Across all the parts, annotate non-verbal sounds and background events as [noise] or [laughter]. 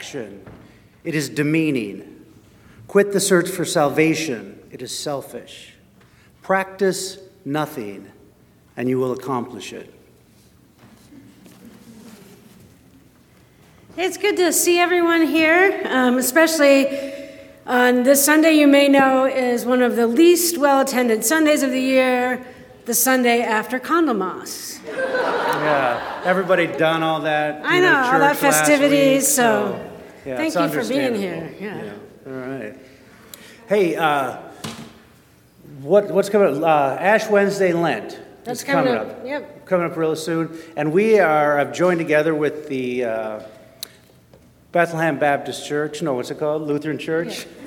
perfection. It is demeaning. Quit the search for salvation. It is selfish. Practice nothing, and you will accomplish it. It's good to see everyone here, um, especially on this Sunday, you may know is one of the least well attended Sundays of the year, the Sunday after Candlemas. Yeah, everybody done all that. I you know, all that last festivities, week, so yeah, thank you for being here, yeah. All right. Hey, uh, what, what's coming up? Uh, Ash Wednesday Lent. That's is coming up, yep. Coming up real soon. And we are have joined together with the uh, Bethlehem Baptist Church. No, what's it called? Lutheran Church. [laughs]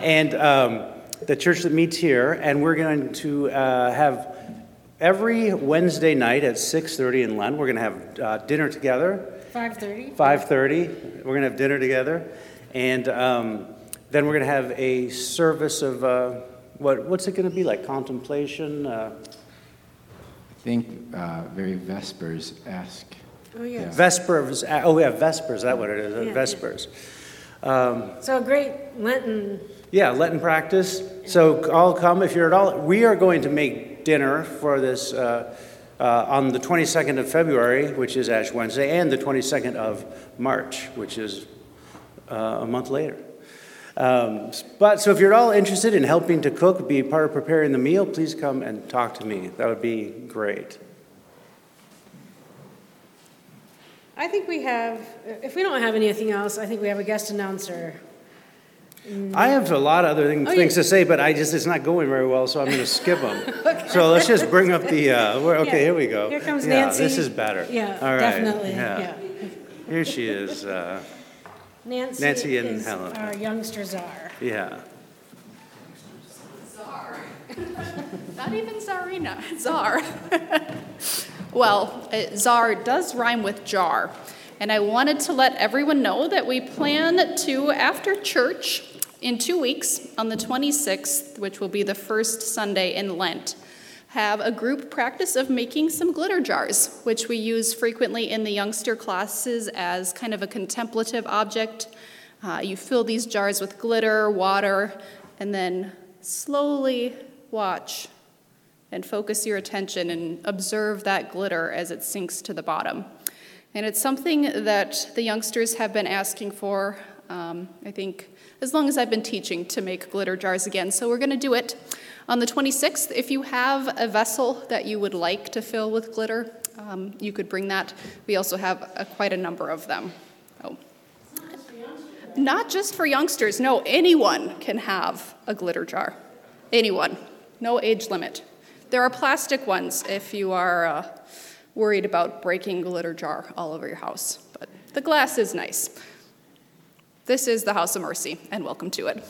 and um, the church that meets here. And we're going to uh, have every Wednesday night at 6.30 in Lent, we're going to have uh, dinner together. 5:30. 5:30. We're gonna have dinner together, and um, then we're gonna have a service of uh, what? What's it gonna be like? Contemplation. Uh, I think uh, very Vespers esque. Oh, yeah. Vespers. Oh, yeah, Vespers. Is that what it is? Yeah, yeah. Vespers. So a great Lenten, Yeah, Lenten practice. So all come if you're at all. We are going to make dinner for this uh, uh, on the 22nd of February, which is Ash Wednesday, and the 22nd of March, which is uh, a month later. Um, but so if you're all interested in helping to cook, be part of preparing the meal, please come and talk to me. That would be great. I think we have, if we don't have anything else, I think we have a guest announcer. I have a lot of other thing, Oh, things yeah. to say, but I just it's not going very well, so I'm going to skip them. [laughs] So let's just bring up the. Uh, we're- okay, Yeah. here we go. Here comes yeah, Nancy. This is better. Yeah, All right. definitely, Yeah. yeah. Here she is. Uh, Nancy Nancy and is Helen. our youngster czar. yeah. [laughs] Not even Tsarina, Czar. [laughs] well, uh, Czar does rhyme with jar. And I wanted to let everyone know that we plan to, after church, in two weeks, on the 26th, which will be the first Sunday in Lent, have a group practice of making some glitter jars, which we use frequently in the youngster classes as kind of a contemplative object. Uh, you fill these jars with glitter, water, and then slowly watch and focus your attention and observe that glitter as it sinks to the bottom. And it's something that the youngsters have been asking for, um, I think, as long as I've been teaching to make glitter jars again. So we're going to do it on the 26th. If you have a vessel that you would like to fill with glitter, um, you could bring that. We also have uh, quite a number of them. Oh. Not just for youngsters, no, anyone can have a glitter jar. Anyone, no age limit. There are plastic ones if you are uh, worried about breaking glitter jar all over your house, but the glass is nice. This is the House of Mercy, and welcome to it.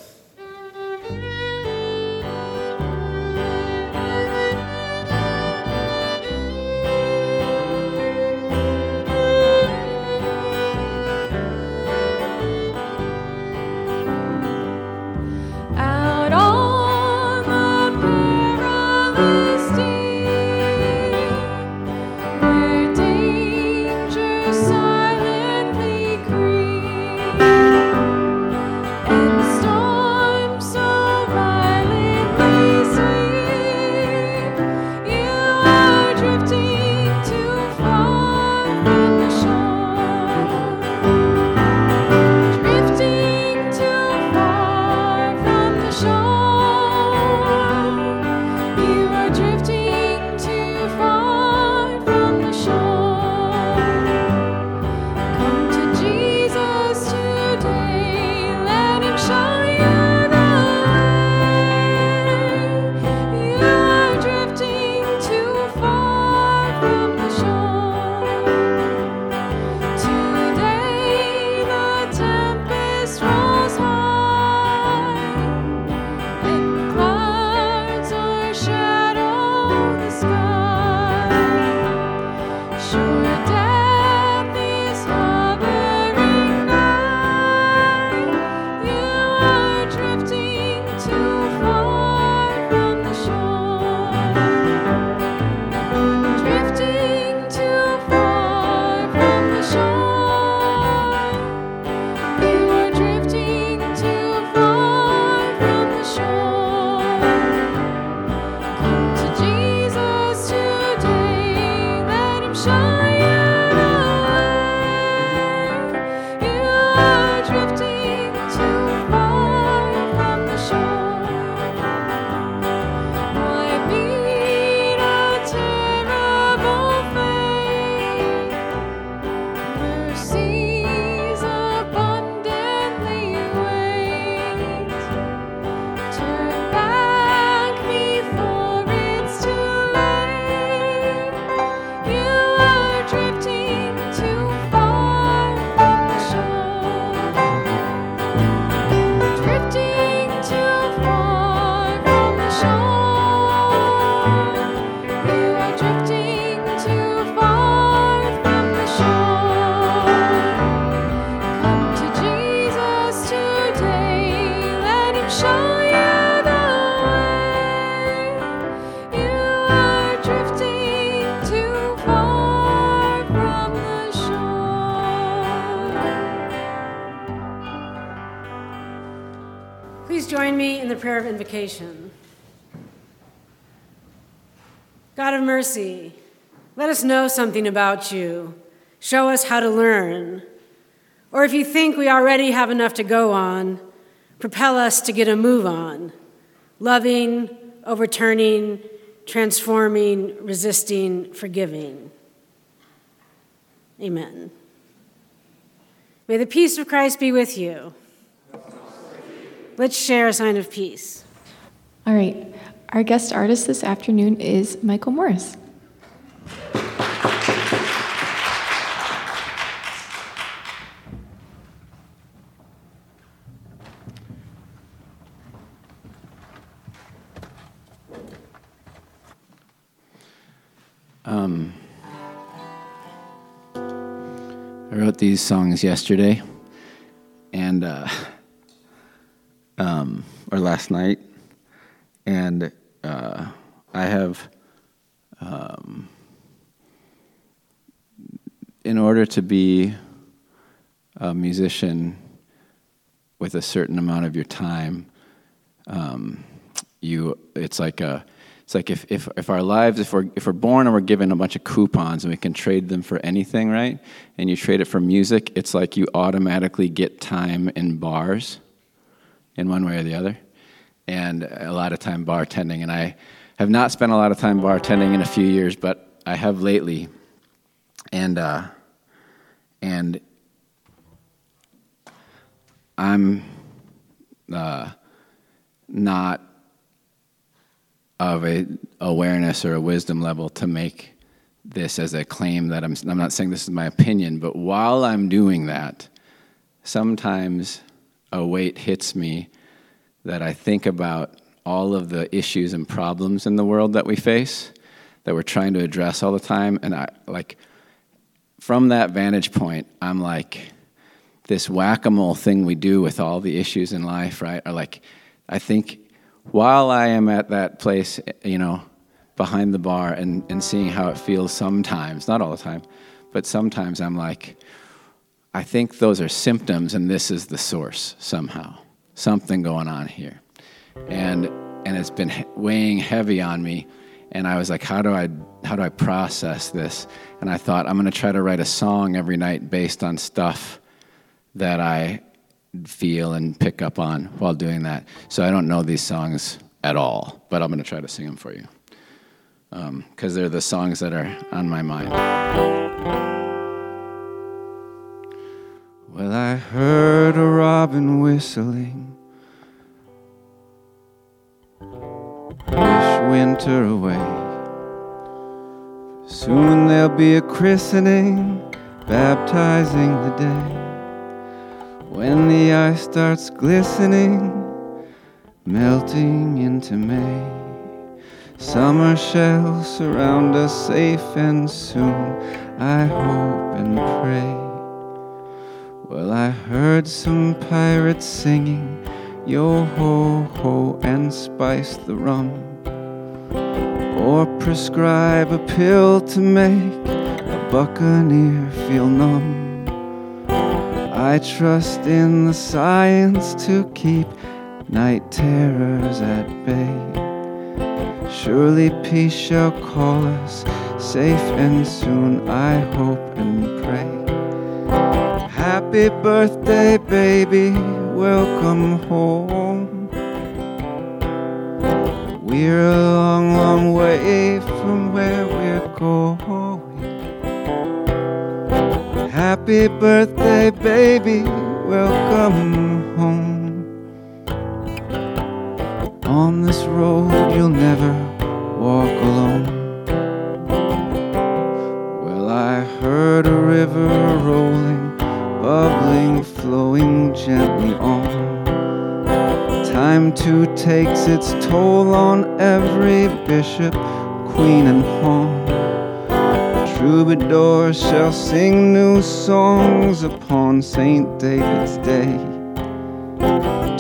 Mercy, let us know something about you. Show us how to learn. Or if you think we already have enough to go on, propel us to get a move on. Loving, overturning, transforming, resisting, forgiving. Amen. May the peace of Christ be with you. Let's share a sign of peace. All right. Our guest artist this afternoon is Michael Morris. Um, I wrote these songs yesterday, and uh, [laughs] um, or last night, and I have, um, in order to be a musician with a certain amount of your time, um, you it's like a it's like if, if, if our lives if we're if we're born and we're given a bunch of coupons and we can trade them for anything right and you trade it for music it's like you automatically get time in bars in one way or the other. And a lot of time bartending. And i have not spent a lot of time bartending in a few years but i have lately. And uh, and i'm uh, not of a awareness or a wisdom level to make this as a claim that I'm, I'm not saying this is my opinion, but while I'm doing that, sometimes a weight hits me that I think about all of the issues and problems in the world that we face that we're trying to address all the time and I like from that vantage point I'm like this whack-a-mole thing we do with all the issues in life right are like I think while I am at that place, you know, behind the bar and, and seeing how it feels sometimes, not all the time, but sometimes I'm like, I think those are symptoms and this is the source somehow. Something going on here. And and it's been weighing heavy on me and I was like how do I how do I process this? And I thought I'm going to try to write a song every night based on stuff that I feel and pick up on while doing that. So I don't know these songs at all, but I'm going to try to sing them for you um, because they're the songs that are on my mind. Well, I heard a robin whistling. Wish winter away. Soon there'll be a christening, baptizing the day. When the ice starts glistening, melting into May, summer shall surround us safe and soon, I hope and pray. Well, I heard some pirates singing, yo ho ho, and spice the rum, or prescribe a pill to make a buccaneer feel numb. I trust in the science to keep night terrors at bay. Surely peace shall call us safe and soon, I hope and pray. Happy birthday, baby, welcome home. We're a long, long way from where we're going. Happy birthday, baby, welcome home. On this road, you'll never walk alone. Well, I heard a river rolling, bubbling, flowing gently on. Time too takes its toll on every bishop, queen, and pawn. Troubadours shall sing new songs upon St. David's Day.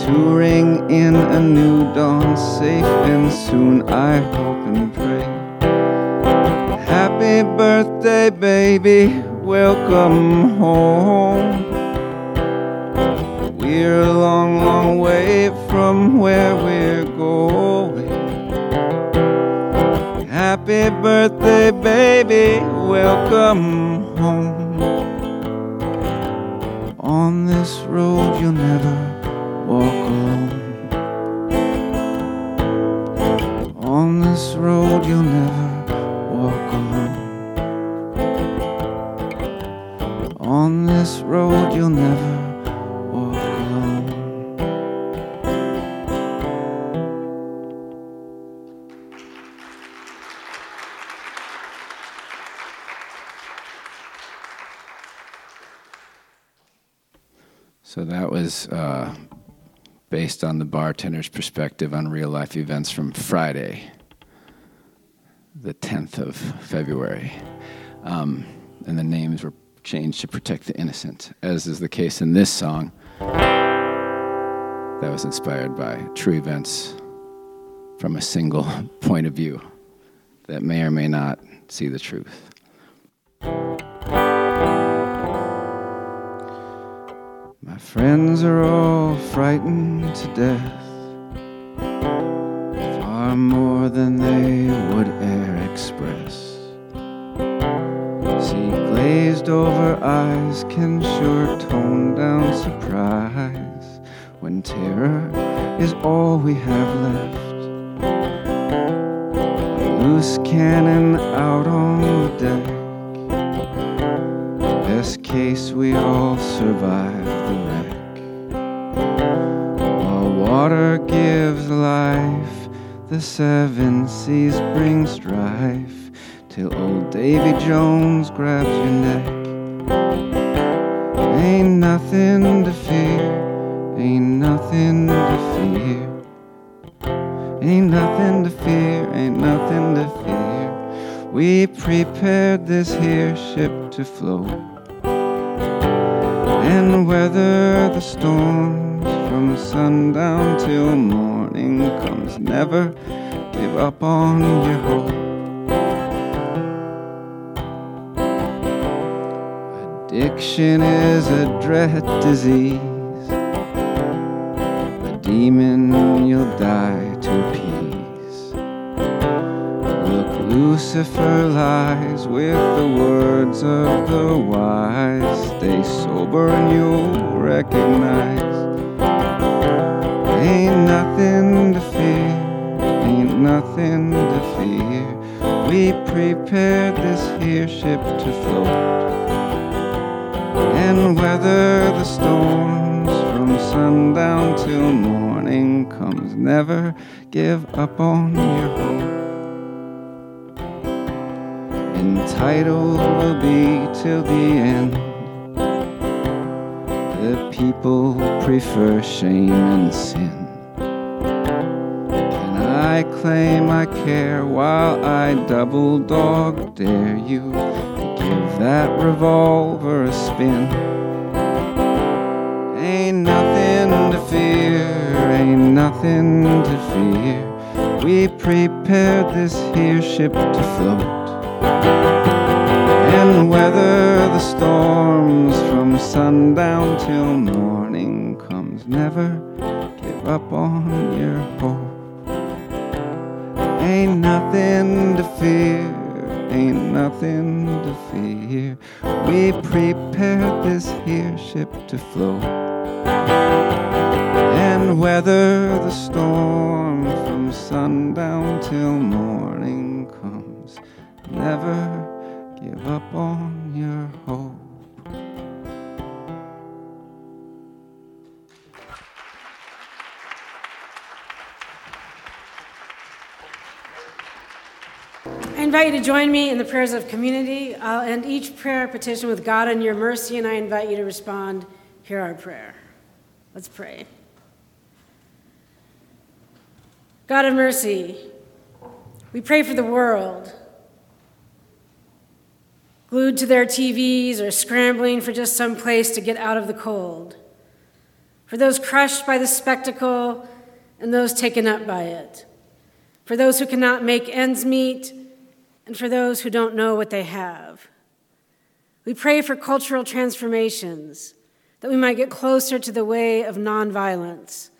To ring in a new dawn, safe and soon, I hope and pray. Happy birthday, baby, welcome home. We're a long, long way from where we're going. Happy birthday, baby, welcome home. On this road, you'll never walk alone. Was uh, based on the bartender's perspective on real life events from Friday, the 10th of February. Um, and the names were changed to protect the innocent, as is the case in this song. That was inspired by true events from a single [laughs] point of view that may or may not see the truth. My friends are all frightened to death, far more than they would e'er express. See, glazed over eyes can sure tone down surprise when terror is all we have left. A loose cannon out on the deck. We all survive the wreck. While water gives life, the seven seas bring strife. Till old Davy Jones grabs your neck. Ain't nothing to fear, ain't nothing to fear. Ain't nothing to fear, ain't nothing to fear. We prepared this here ship to float and weather the storms from sundown till morning comes. Never give up on your hope. Addiction is a dread disease, a demon you'll die to appease. Lucifer lies with the words of the wise. Stay sober and you'll recognize. Ain't nothing to fear, ain't nothing to fear. We prepared this here ship to float and weather the storms from sundown till morning comes. Never give up on your hope. Entitled will be till the end. The people prefer shame and sin. Can I claim I care while I double dog dare you to give that revolver a spin? Ain't nothing to fear, ain't nothing to fear. We prepared this here ship to float weather the storms from sundown till morning comes. Never give up on your hope. Ain't nothing to fear, ain't nothing to fear. We prepared this here ship to float and weather the storm from sundown till morning comes. Never give up on your hope. I invite you to join me in the prayers of community. I'll end each prayer petition with God and your mercy, and I invite you to respond, Hear our prayer. Let's pray. God of mercy, we pray for the world, glued to their TVs or scrambling for just some place to get out of the cold, for those crushed by the spectacle and those taken up by it, for those who cannot make ends meet, and for those who don't know what they have. We pray for cultural transformations that we might get closer to the way of nonviolence,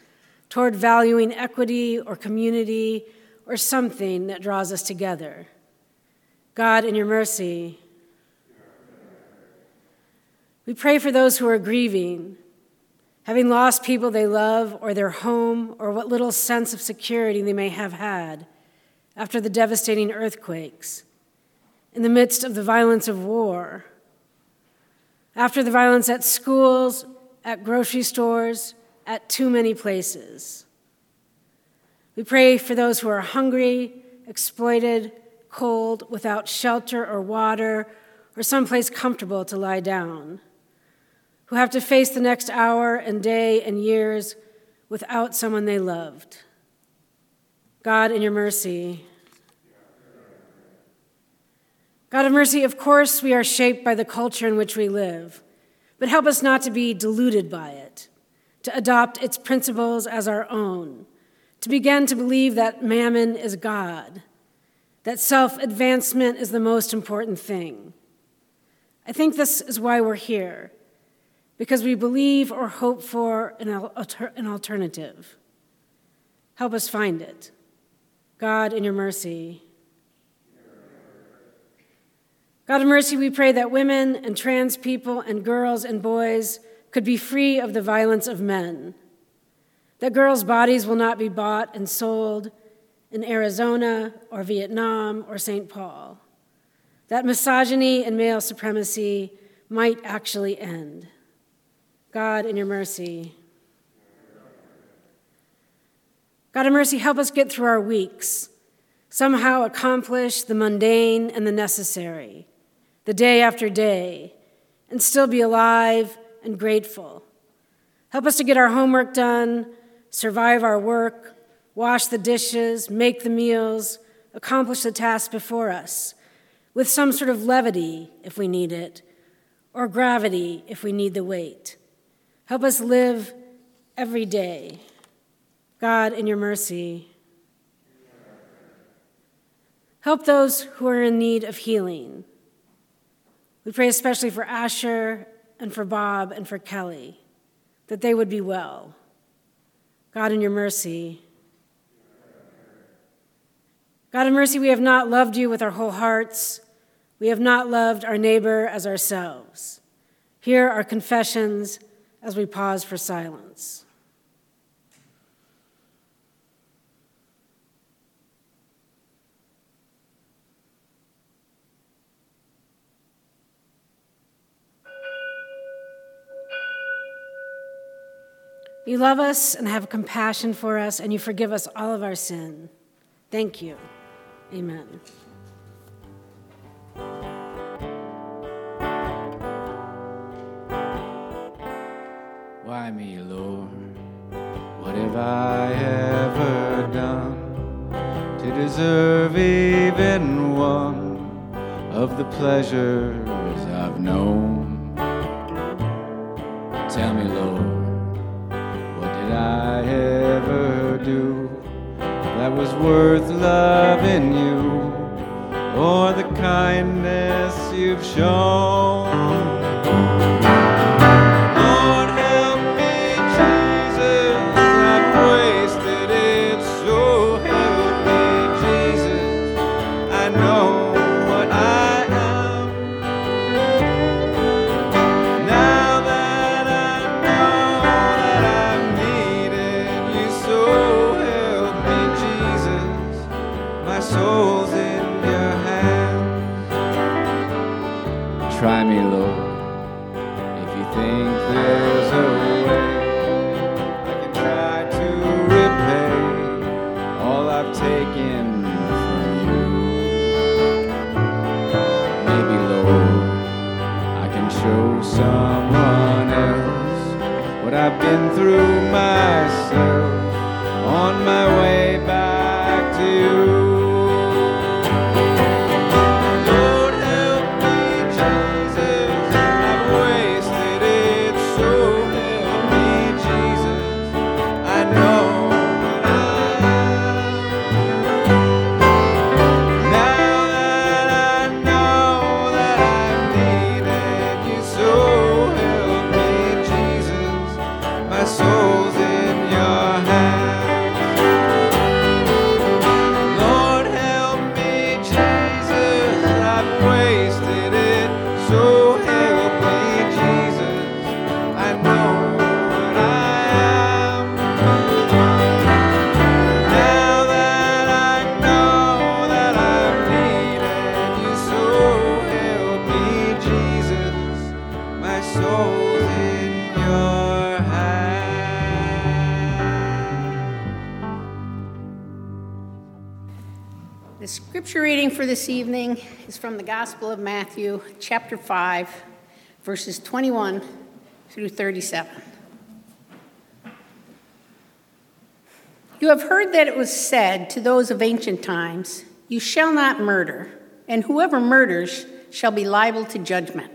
toward valuing equity or community or something that draws us together. God, in your mercy, we pray for those who are grieving, having lost people they love or their home or what little sense of security they may have had after the devastating earthquakes, in the midst of the violence of war, after the violence at schools, at grocery stores, at too many places. We pray for those who are hungry, exploited, cold, without shelter or water or someplace comfortable to lie down, who have to face the next hour and day and years without someone they loved. God, in your mercy, God of mercy, of course, we are shaped by the culture in which we live, but help us not to be deluded by it, to adopt its principles as our own, to begin to believe that mammon is God, that self advancement is the most important thing. I think this is why we're here, because we believe or hope for an, alter- an alternative. Help us find it. God, in your mercy. God of mercy, we pray that women and trans people and girls and boys could be free of the violence of men, that girls' bodies will not be bought and sold in Arizona or Vietnam or St. Paul, that misogyny and male supremacy might actually end. God, in your mercy. God of mercy, help us get through our weeks, somehow accomplish the mundane and the necessary the day after day, and still be alive and grateful. Help us to get our homework done, survive our work, wash the dishes, make the meals, accomplish the tasks before us, with some sort of levity if we need it, or gravity if we need the weight. Help us live every day. God, in your mercy, help those who are in need of healing we pray especially for Asher and for Bob and for Kelly, that they would be well. God, in your mercy, God, in mercy, we have not loved you with our whole hearts. We have not loved our neighbor as ourselves. Hear our confessions as we pause for silence. You love us and have compassion for us, and you forgive us all of our sin. Thank you. Amen. Why me, Lord? What have I ever done to deserve even one of the pleasures I've known? Tell me, Lord, what did I ever do that was worth loving you or the kindness you've shown? From the Gospel of Matthew, chapter 5, verses 21 through 37. You have heard that it was said to those of ancient times, You shall not murder, and whoever murders shall be liable to judgment.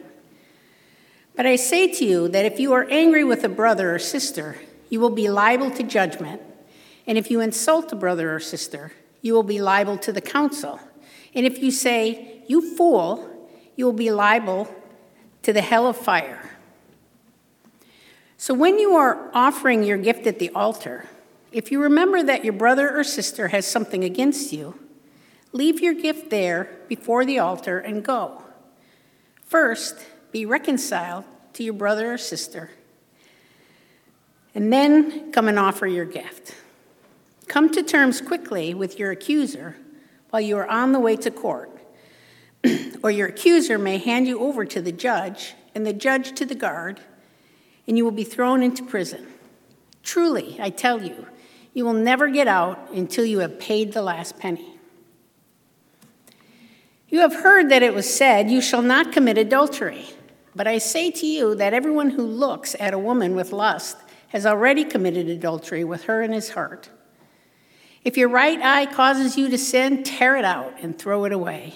But I say to you that if you are angry with a brother or sister, you will be liable to judgment. And if you insult a brother or sister, you will be liable to the council. And if you say, You fool, you will be liable to the hell of fire. So when you are offering your gift at the altar, if you remember that your brother or sister has something against you, leave your gift there before the altar and go. First, be reconciled to your brother or sister, and then come and offer your gift. Come to terms quickly with your accuser while you are on the way to court, [clears throat] or your accuser may hand you over to the judge, and the judge to the guard, and you will be thrown into prison. Truly, I tell you, you will never get out until you have paid the last penny. You have heard that it was said, You shall not commit adultery. But I say to you that everyone who looks at a woman with lust has already committed adultery with her in his heart. If your right eye causes you to sin, tear it out and throw it away.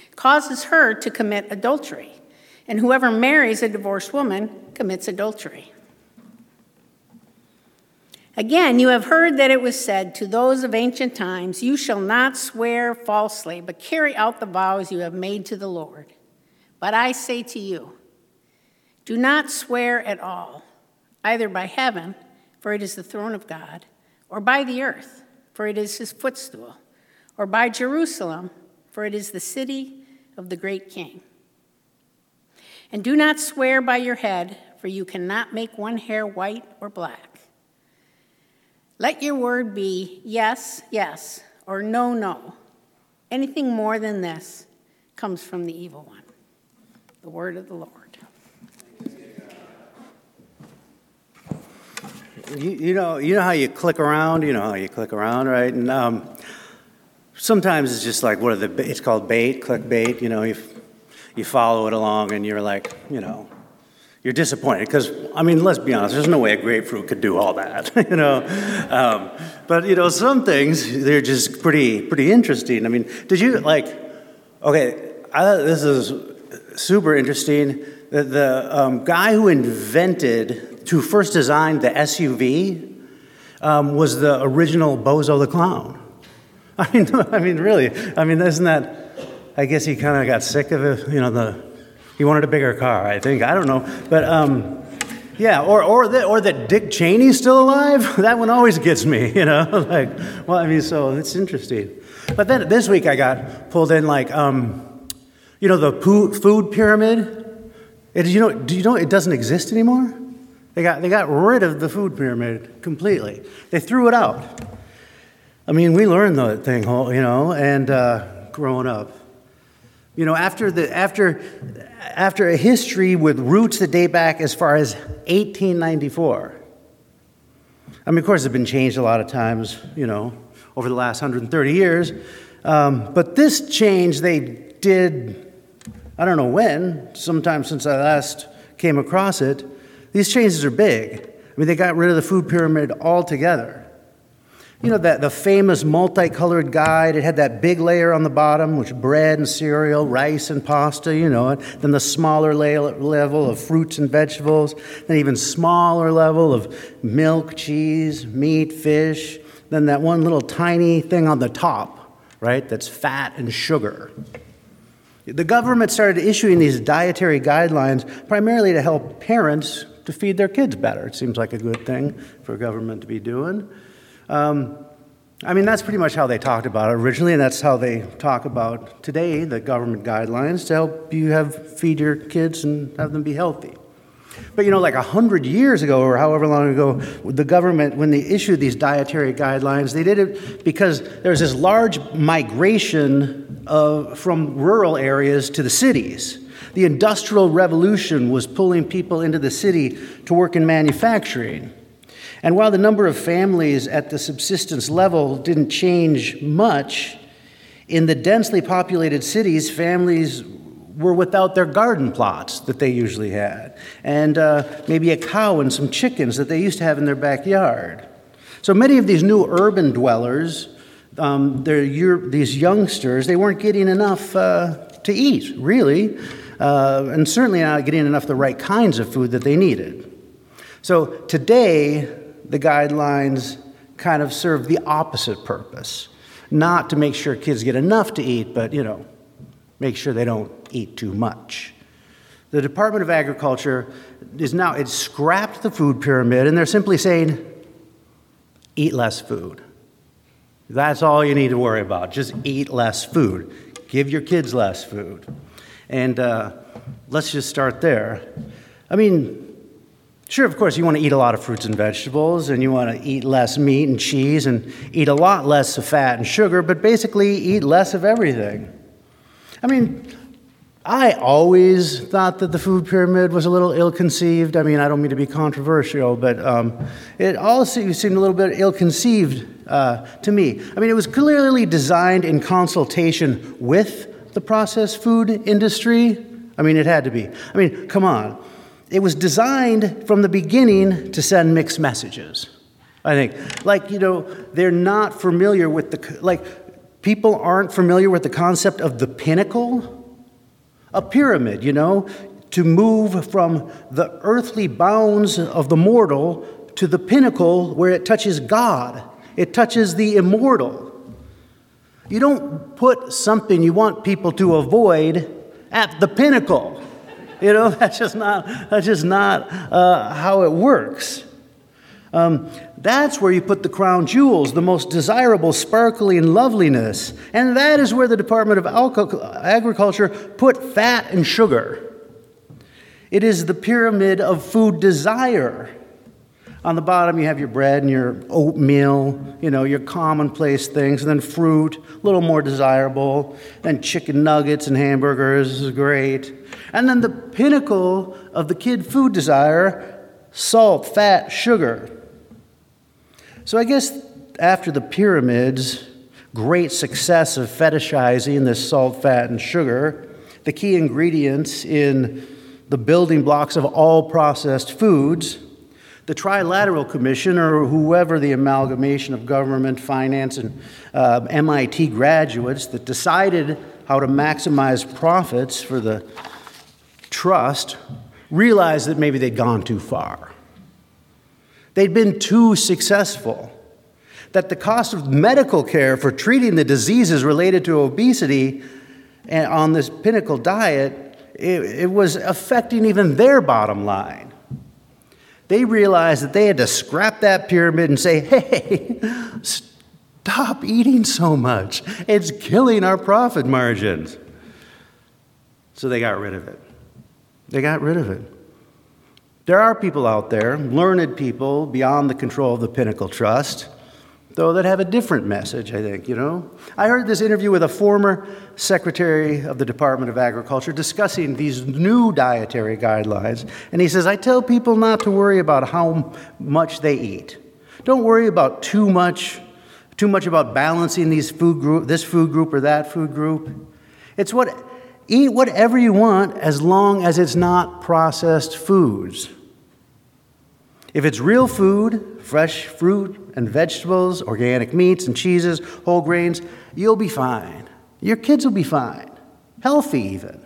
causes her to commit adultery. And whoever marries a divorced woman commits adultery. Again, you have heard that it was said to those of ancient times, You shall not swear falsely, but carry out the vows you have made to the Lord. But I say to you, do not swear at all, either by heaven, for it is the throne of God, or by the earth, for it is his footstool, or by Jerusalem, for it is the city of the great king. And do not swear by your head, for you cannot make one hair white or black. Let your word be yes, yes, or no, no. Anything more than this comes from the evil one. The word of the Lord. You, you know, you know how you click around. You know how you click around, right? And um, sometimes it's just like what are the? It's called bait, clickbait. You know, you you follow it along, and you're like, you know, you're disappointed because I mean, let's be honest. There's no way a grapefruit could do all that. [laughs] you know, um, but you know, some things they're just pretty pretty interesting. I mean, did you like? Okay, I thought this is super interesting. The, the um, guy who invented, who first designed the SUV, um, was the original Bozo the Clown. [laughs] I mean, I mean, really. I mean, isn't that? I guess he kind of got sick of it. You know, the he wanted a bigger car. I think I don't know, but um, yeah, or or that or that Dick Cheney's still alive. [laughs] That one always gets me. [laughs] You know, like well, I mean, so it's interesting. But then this week I got pulled in like, um, you know, the poo- food pyramid. It, you know, do you know it doesn't exist anymore? They got, they got rid of the food pyramid completely. They threw it out. I mean, we learned the thing, you know, and uh, growing up. You know, after, the, after, after a history with roots that date back as far as 1894. I mean, of course, it's been changed a lot of times, you know, over the last 130 years. Um, but this change they did, I don't know when, sometime since I last came across it. These changes are big. I mean, they got rid of the food pyramid altogether. You know, that, the famous multicolored guide, it had that big layer on the bottom, which bread and cereal, rice and pasta, you know it. Then the smaller level of fruits and vegetables. Then even smaller level of milk, cheese, meat, fish. Then that one little tiny thing on the top, right, that's fat and sugar. The government started issuing these dietary guidelines primarily to help parents to feed their kids better. It seems like a good thing for government to be doing. Um, I mean, that's pretty much how they talked about it originally, and that's how they talk about today the government guidelines to help you have feed your kids and have them be healthy. But you know, like a hundred years ago, or however long ago, the government, when they issued these dietary guidelines, they did it because there was this large migration of, from rural areas to the cities. The Industrial Revolution was pulling people into the city to work in manufacturing. And while the number of families at the subsistence level didn't change much, in the densely populated cities, families were without their garden plots that they usually had, and uh, maybe a cow and some chickens that they used to have in their backyard. So many of these new urban dwellers, um, these youngsters, they weren't getting enough uh, to eat, really, uh, and certainly not getting enough the right kinds of food that they needed. So today, the guidelines kind of serve the opposite purpose. Not to make sure kids get enough to eat, but, you know, make sure they don't eat too much. The Department of Agriculture is now, it's scrapped the food pyramid, and they're simply saying, eat less food. That's all you need to worry about. Just eat less food. Give your kids less food. And uh, let's just start there. I mean, Sure, of course, you want to eat a lot of fruits and vegetables, and you want to eat less meat and cheese, and eat a lot less of fat and sugar, but basically eat less of everything. I mean, I always thought that the food pyramid was a little ill conceived. I mean, I don't mean to be controversial, but um, it all seemed a little bit ill conceived uh, to me. I mean, it was clearly designed in consultation with the processed food industry. I mean, it had to be. I mean, come on. It was designed from the beginning to send mixed messages. I think, like you know, they're not familiar with the like people aren't familiar with the concept of the pinnacle, a pyramid. You know, to move from the earthly bounds of the mortal to the pinnacle where it touches God. It touches the immortal. You don't put something you want people to avoid at the pinnacle. [laughs] You know, that's just not, that's just not uh, how it works. Um, that's where you put the crown jewels, the most desirable sparkly and loveliness. And that is where the Department of Alco- Agriculture put fat and sugar. It is the pyramid of food desire. On the bottom, you have your bread and your oatmeal, you know, your commonplace things, and then fruit, a little more desirable. Then chicken nuggets and hamburgers this is great. And then the pinnacle of the kid food desire salt, fat, sugar. So I guess after the pyramids, great success of fetishizing this salt, fat, and sugar, the key ingredients in the building blocks of all processed foods, the Trilateral Commission, or whoever the amalgamation of government, finance, and uh, MIT graduates that decided how to maximize profits for the trust, realized that maybe they'd gone too far. They'd been too successful. That the cost of medical care for treating the diseases related to obesity and on this pinnacle diet, it, it was affecting even their bottom line. They realized that they had to scrap that pyramid and say, hey, stop eating so much. It's killing our profit margins. So they got rid of it. They got rid of it. There are people out there, learned people beyond the control of the Pinnacle Trust, though that have a different message, I think, you know. I heard this interview with a former secretary of the Department of Agriculture discussing these new dietary guidelines, and he says, I tell people not to worry about how much they eat. Don't worry about too much, too much about balancing these food group, this food group or that food group. It's what eat whatever you want as long as it's not processed foods. If it's real food, fresh fruit and vegetables, organic meats and cheeses, whole grains, you'll be fine. Your kids will be fine, healthy even.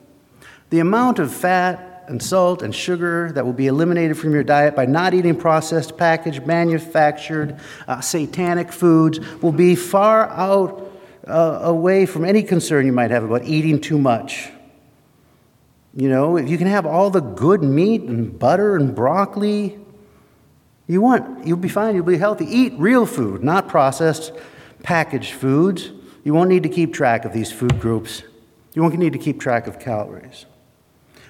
The amount of fat and salt and sugar that will be eliminated from your diet by not eating processed, packaged, manufactured, uh, satanic foods will be far out uh, away from any concern you might have about eating too much. You know, if you can have all the good meat and butter and broccoli you want, you'll be fine, you'll be healthy. Eat real food, not processed, packaged foods. You won't need to keep track of these food groups. You won't need to keep track of calories.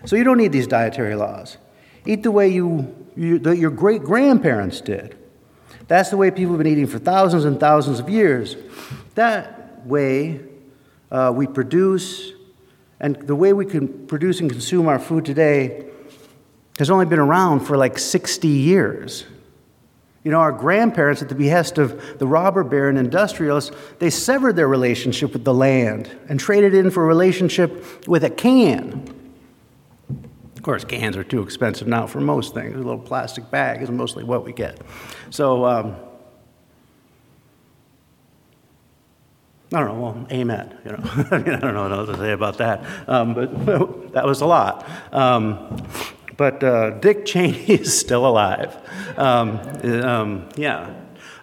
So you don't need these dietary laws. Eat the way you, you your great grandparents did. That's the way people have been eating for thousands and thousands of years. That way uh, we produce, and the way we can produce and consume our food today has only been around for like 60 years. You know, our grandparents, at the behest of the robber baron industrialists, they severed their relationship with the land and traded in for a relationship with a can. Of course, cans are too expensive now for most things. A little plastic bag is mostly what we get. So, um, I don't know. Well, amen. You know, [laughs] I mean, I don't know what else to say about that, um, but that was a lot. Um, but uh, Dick [laughs] Cheney is still alive. Um, um, yeah.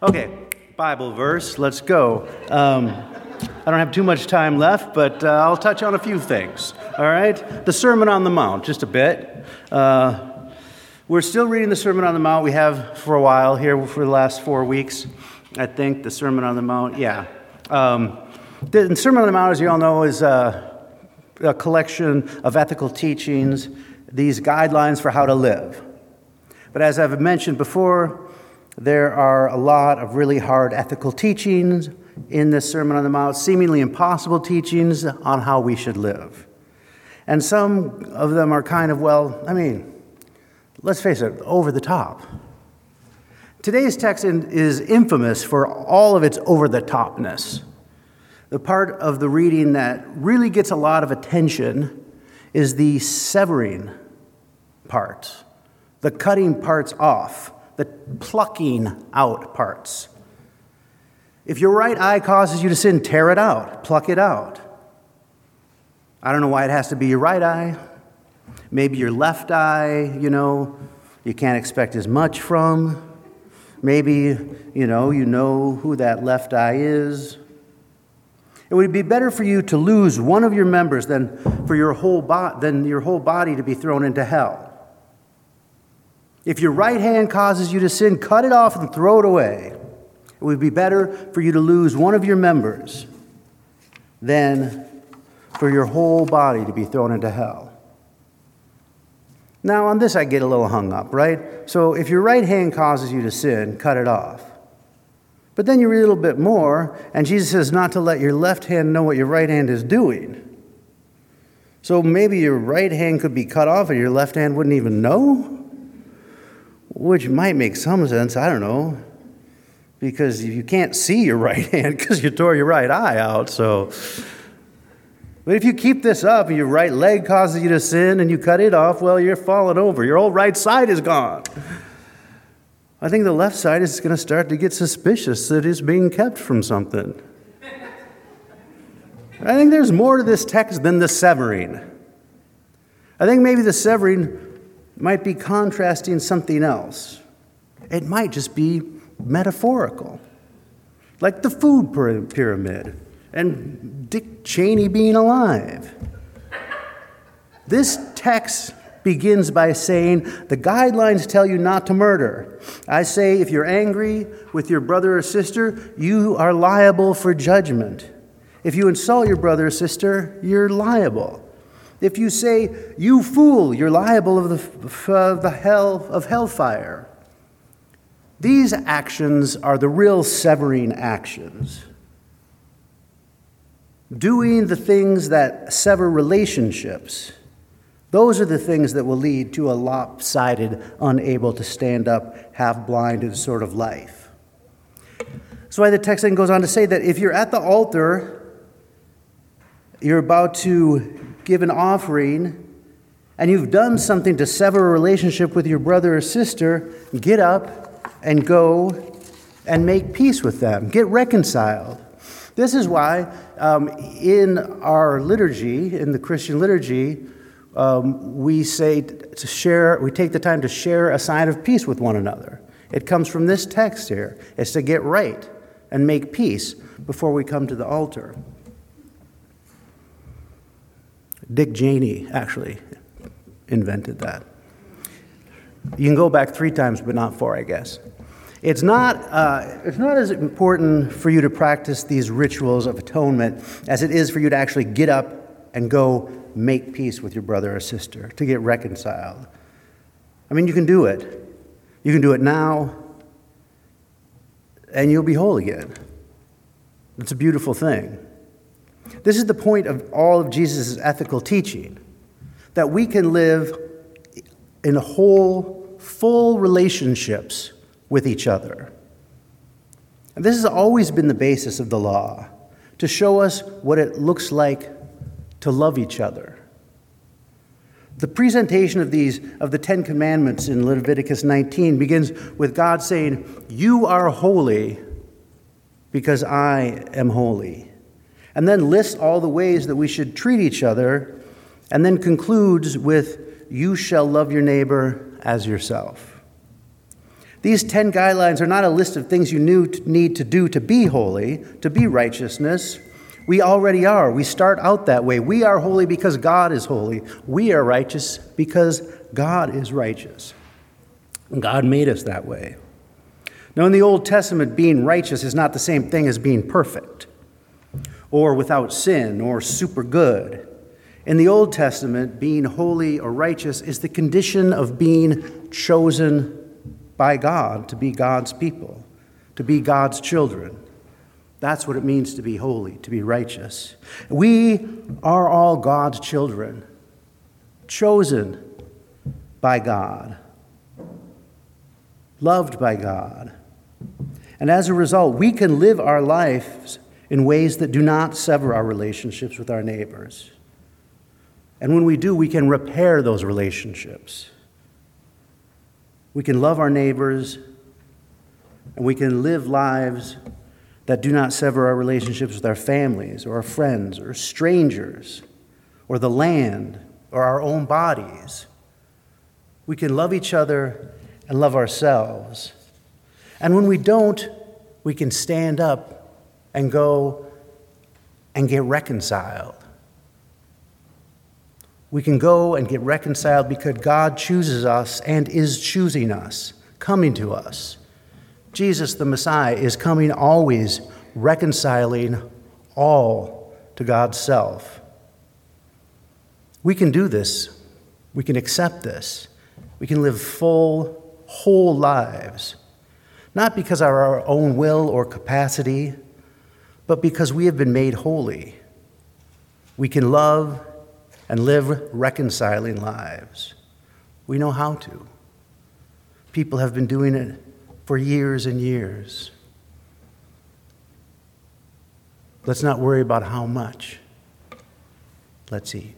Okay. Bible verse. Let's go. Um, I don't have too much time left, but uh, I'll touch on a few things. All right? The Sermon on the Mount, just a bit. Uh, we're still reading the Sermon on the Mount. We have for a while here for the last four weeks. I think the Sermon on the Mount, yeah. Um, the Sermon on the Mount, as you all know, is a, a collection of ethical teachings, these guidelines for how to live. But as I've mentioned before, there are a lot of really hard ethical teachings in this Sermon on the Mount, seemingly impossible teachings on how we should live. And some of them are kind of, well, I mean, let's face it, over the top. Today's text is infamous for all of its over the topness. The part of the reading that really gets a lot of attention is the severing part, the cutting parts off, the plucking out parts. If your right eye causes you to sin, tear it out, pluck it out. I don't know why it has to be your right eye. Maybe your left eye, you know, you can't expect as much from. Maybe, you know, you know who that left eye is. It would be better for you to lose one of your members than for your whole bo- than your whole body to be thrown into hell. If your right hand causes you to sin, cut it off and throw it away. It would be better for you to lose one of your members than for your whole body to be thrown into hell. Now, on this, I get a little hung up, right? So, if your right hand causes you to sin, cut it off. But then you read a little bit more, and Jesus says not to let your left hand know what your right hand is doing. So maybe your right hand could be cut off and your left hand wouldn't even know? Which might make some sense, I don't know. Because you can't see your [laughs] right hand because you tore your right eye out, so. But if you keep this up and your right leg causes you to sin and you cut it off, well, you're falling over. Your whole right side is gone. I think the left side is going to start to get suspicious that it's being kept from something. I think there's more to this text than the severing. I think maybe the severing might be contrasting something else. It might just be metaphorical, like the food pyramid and Dick Cheney being alive. This text begins by saying, The guidelines tell you not to murder. I say, if you're angry with your brother or sister, you are liable for judgment. If you insult your brother or sister, you're liable. If you say, You fool, you're liable of the, the hell of hellfire. These actions are the real severing actions. Doing the things that sever relationships those are the things that will lead to a lopsided, unable to stand up, half blinded sort of life. That's why the text then goes on to say that if you're at the altar, you're about to give an offering, and you've done something to sever a relationship with your brother or sister, get up and go and make peace with them. Get reconciled. This is why um, in our liturgy, in the Christian liturgy, um, we say to share, we take the time to share a sign of peace with one another. It comes from this text here. It's to get right and make peace before we come to the altar. Dick Cheney actually invented that. You can go back three times, but not four, I guess. It's not, uh, it's not as important for you to practice these rituals of atonement as it is for you to actually get up and go make peace with your brother or sister, to get reconciled. I mean, you can do it. You can do it now, and you'll be whole again. It's a beautiful thing. This is the point of all of Jesus' ethical teaching that we can live in whole, full relationships with each other. And this has always been the basis of the law to show us what it looks like to love each other. The presentation of these of the 10 commandments in Leviticus 19 begins with God saying, "You are holy because I am holy." And then lists all the ways that we should treat each other and then concludes with, "You shall love your neighbor as yourself." These 10 guidelines are not a list of things you need to do to be holy, to be righteousness. We already are. We start out that way. We are holy because God is holy. We are righteous because God is righteous. God made us that way. Now, in the Old Testament, being righteous is not the same thing as being perfect or without sin or super good. In the Old Testament, being holy or righteous is the condition of being chosen by God to be God's people, to be God's children. That's what it means to be holy, to be righteous. We are all God's children, chosen by God, loved by God. And as a result, we can live our lives in ways that do not sever our relationships with our neighbors. And when we do, we can repair those relationships. We can love our neighbors, and we can live lives that do not sever our relationships with our families or our friends or strangers or the land or our own bodies. We can love each other and love ourselves. And when we don't, we can stand up and go and get reconciled. We can go and get reconciled because God chooses us and is choosing us, coming to us. Jesus, the Messiah, is coming always, reconciling all to God's self. We can do this. We can accept this. We can live full, whole lives, not because of our own will or capacity, but because we have been made holy. We can love and live reconciling lives. We know how to. People have been doing it for years and years. Let's not worry about how much. Let's eat.